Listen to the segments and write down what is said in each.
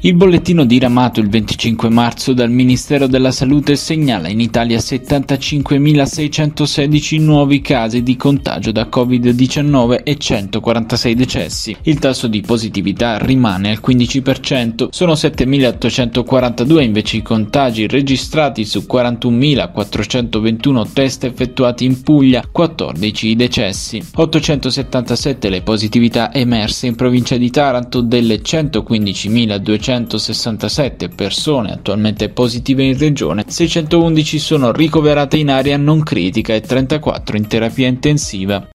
Il bollettino diramato il 25 marzo dal Ministero della Salute segnala in Italia 75.616 nuovi casi di contagio da Covid-19 e 146 decessi. Il tasso di positività rimane al 15%, sono 7.842 invece i contagi registrati su 41.421 test effettuati in Puglia, 14 i decessi. 877 le positività emerse in provincia di Taranto delle 115.200 267 persone attualmente positive in regione, 611 sono ricoverate in area non critica e 34 in terapia intensiva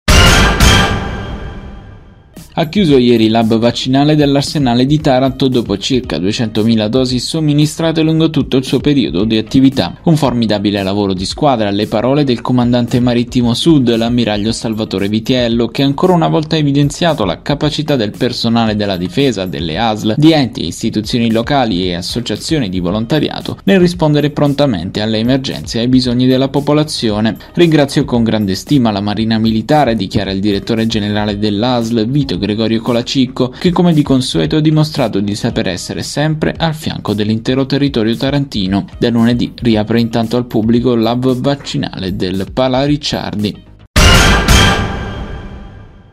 ha chiuso ieri l'hub vaccinale dell'Arsenale di Taranto dopo circa 200.000 dosi somministrate lungo tutto il suo periodo di attività. Un formidabile lavoro di squadra alle parole del comandante marittimo Sud, l'ammiraglio Salvatore Vitiello, che ancora una volta ha evidenziato la capacità del personale della difesa, delle ASL, di enti istituzioni locali e associazioni di volontariato nel rispondere prontamente alle emergenze e ai bisogni della popolazione. Ringrazio con grande stima la Marina Militare, dichiara il direttore generale dell'ASL Vito Gregorio Colacicco, che come di consueto ha dimostrato di saper essere sempre al fianco dell'intero territorio tarantino. Da lunedì riapre intanto al pubblico l'hub vaccinale del Pala Ricciardi.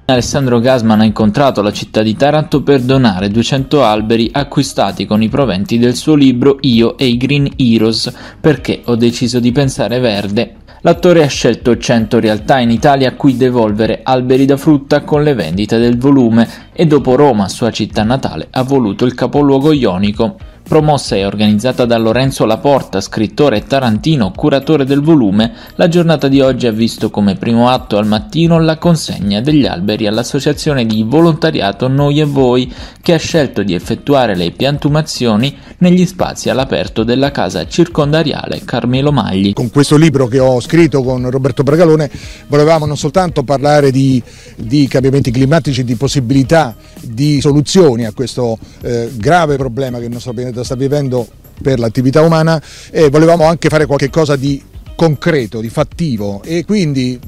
Alessandro Gasman ha incontrato la città di Taranto per donare 200 alberi acquistati con i proventi del suo libro Io e i Green Heroes perché ho deciso di pensare verde L'attore ha scelto 100 realtà in Italia a cui devolvere alberi da frutta con le vendite del volume e dopo Roma, sua città natale, ha voluto il capoluogo ionico. Promossa e organizzata da Lorenzo Laporta, scrittore e tarantino, curatore del volume, la giornata di oggi ha visto come primo atto al mattino la consegna degli alberi all'associazione di volontariato Noi e Voi, che ha scelto di effettuare le piantumazioni negli spazi all'aperto della casa circondariale Carmelo Magli. Con questo libro che ho scritto con Roberto Bragalone volevamo non soltanto parlare di, di cambiamenti climatici, di possibilità di soluzioni a questo eh, grave problema che il nostro pianeta sta vivendo per l'attività umana e volevamo anche fare qualche cosa di concreto, di fattivo. E quindi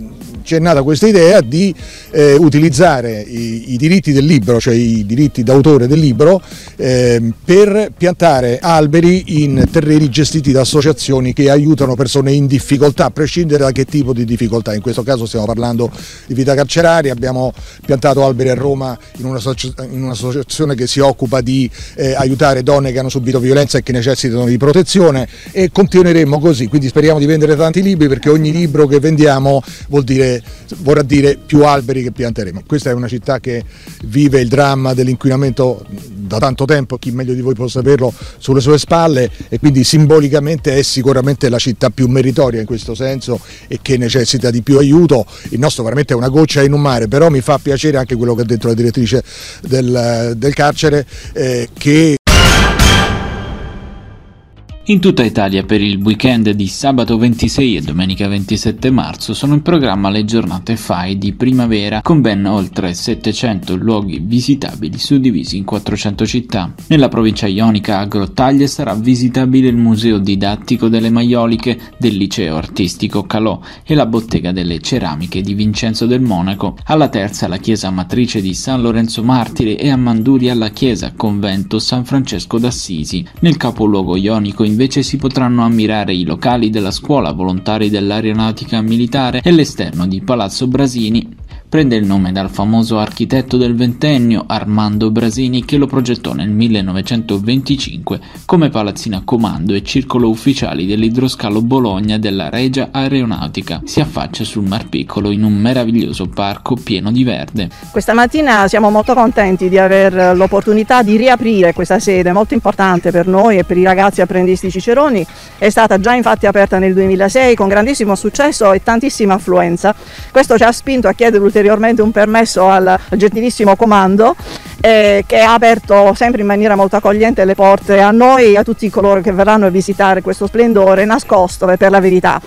c'è nata questa idea di eh, utilizzare i, i, diritti del libro, cioè i diritti d'autore del libro, eh, per piantare alberi in terreni gestiti da associazioni che aiutano persone in difficoltà, a prescindere da che tipo di difficoltà. In questo caso stiamo parlando di vita carceraria, abbiamo piantato alberi a Roma in, un'associazione che si occupa di eh, aiutare donne che hanno subito violenza e che necessitano di protezione e continueremo così, quindi speriamo di vendere tanti libri perché ogni libro che vendiamo vuol dire vorrà dire più alberi che pianteremo. Questa è una città che vive il dramma dell'inquinamento da tanto tempo, chi meglio di voi può saperlo, sulle sue spalle e quindi simbolicamente è sicuramente la città più meritoria in questo senso e che necessita di più aiuto. Il nostro veramente è una goccia in un mare, però mi fa piacere anche quello che ha detto la direttrice del, del carcere eh, che in tutta Italia per il weekend di sabato 26 e domenica 27 marzo sono in programma le giornate FAI di primavera con ben oltre 700 luoghi visitabili suddivisi in 400 città. Nella provincia ionica a Grottaglie sarà visitabile il museo didattico delle maioliche del liceo artistico Calò e la bottega delle ceramiche di Vincenzo del Monaco. Alla terza la chiesa matrice di San Lorenzo Martire e a Manduria la chiesa convento San Francesco d'Assisi. Nel capoluogo ionico in invece si potranno ammirare i locali della scuola volontari dell'aeronautica militare e l'esterno di Palazzo Brasini prende il nome dal famoso architetto del ventennio Armando Brasini che lo progettò nel 1925 come palazzina comando e circolo ufficiali dell'idroscalo Bologna della Regia Aeronautica. Si affaccia sul Mar Piccolo in un meraviglioso parco pieno di verde. Questa mattina siamo molto contenti di aver l'opportunità di riaprire questa sede molto importante per noi e per i ragazzi apprendisti ciceroni. È stata già infatti aperta nel 2006 con grandissimo successo e tantissima affluenza. Questo ci ha spinto a chiedere ulteriormente ulteriormente un permesso al gentilissimo comando eh, che ha aperto sempre in maniera molto accogliente le porte a noi e a tutti coloro che verranno a visitare questo splendore nascosto per la verità.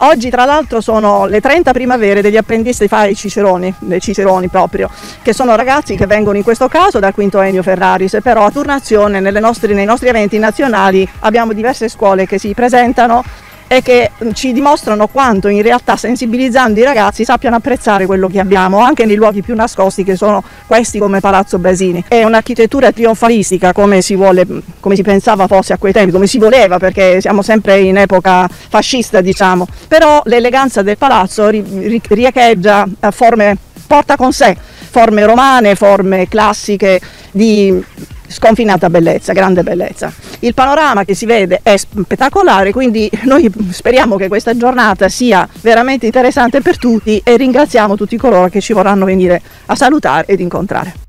Oggi tra l'altro sono le 30 primavere degli apprendisti fai Ciceroni, dei Ciceroni proprio, che sono ragazzi che vengono in questo caso dal quinto Ennio Ferraris, però a turnazione nostre, nei nostri eventi nazionali abbiamo diverse scuole che si presentano e che ci dimostrano quanto in realtà sensibilizzando i ragazzi sappiano apprezzare quello che abbiamo anche nei luoghi più nascosti che sono questi come Palazzo Basini. È un'architettura trionfalistica come si, vuole, come si pensava fosse a quei tempi, come si voleva perché siamo sempre in epoca fascista diciamo, però l'eleganza del palazzo riecheggia forme, porta con sé forme romane, forme classiche di sconfinata bellezza, grande bellezza. Il panorama che si vede è spettacolare, quindi noi speriamo che questa giornata sia veramente interessante per tutti e ringraziamo tutti coloro che ci vorranno venire a salutare ed incontrare.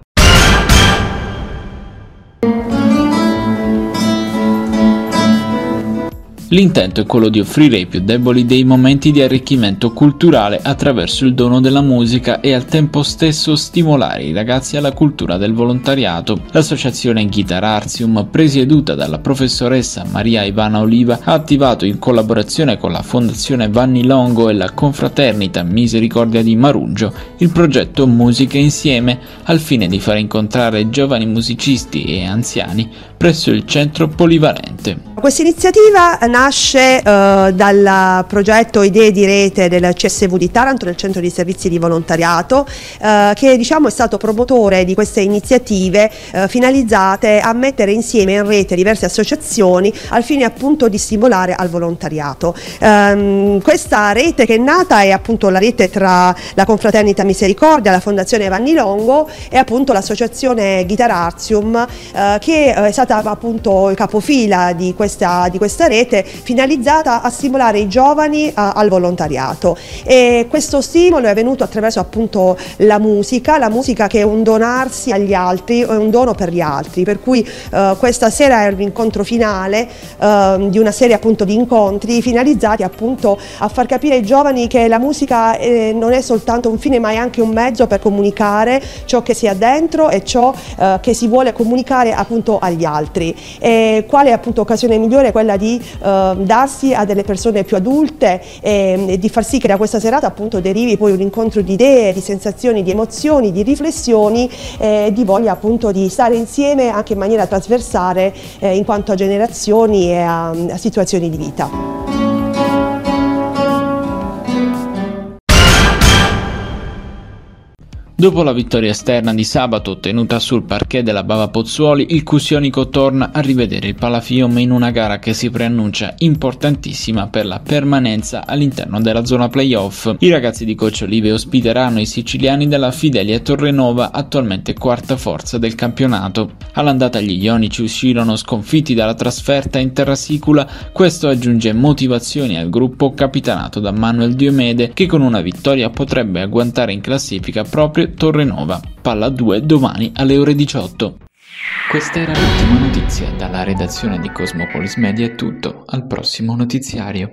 L'intento è quello di offrire ai più deboli dei momenti di arricchimento culturale attraverso il dono della musica e al tempo stesso stimolare i ragazzi alla cultura del volontariato. L'associazione Guitar Artium, presieduta dalla professoressa Maria Ivana Oliva, ha attivato in collaborazione con la Fondazione Vanni Longo e la Confraternita Misericordia di Marungio il progetto Musica Insieme al fine di far incontrare giovani musicisti e anziani presso il centro polivalente. Questa iniziativa nasce eh, dal progetto Idee di rete del CSV di Taranto, del Centro di Servizi di Volontariato, eh, che diciamo, è stato promotore di queste iniziative eh, finalizzate a mettere insieme in rete diverse associazioni al fine appunto di stimolare al volontariato. Ehm, questa rete che è nata è appunto la rete tra la Confraternita Misericordia, la Fondazione Vanni Longo e appunto l'associazione Guitar Artium eh, che è stata appunto capofila di questa, di questa rete finalizzata a stimolare i giovani a, al volontariato e questo stimolo è venuto attraverso appunto la musica, la musica che è un donarsi agli altri, è un dono per gli altri, per cui eh, questa sera è l'incontro finale eh, di una serie appunto di incontri finalizzati appunto a far capire ai giovani che la musica eh, non è soltanto un fine ma è anche un mezzo per comunicare ciò che si ha dentro e ciò eh, che si vuole comunicare appunto agli altri. E quale appunto occasione migliore quella di eh, darsi a delle persone più adulte e, e, di far sì che da questa serata appunto derivi poi un incontro di idee, di sensazioni, di emozioni, di riflessioni e di voglia appunto di stare insieme anche in maniera trasversale eh, in quanto a generazioni e a, a situazioni di vita. Dopo la vittoria esterna di sabato ottenuta sul parquet della Bava Pozzuoli, il Cusionico torna a rivedere il Palafiume in una gara che si preannuncia importantissima per la permanenza all'interno della zona playoff. I ragazzi di Coach Olive ospiteranno i siciliani della Fidelia Torrenova, attualmente quarta forza del campionato. All'andata gli ionici uscirono sconfitti dalla trasferta in terra sicula, questo aggiunge motivazioni al gruppo capitanato da Manuel Diomede che con una vittoria potrebbe agguantare in classifica proprio Torrenova. Palla 2 domani alle ore 18. Questa era l'ultima notizia dalla redazione di Cosmopolis Media è tutto, al prossimo notiziario.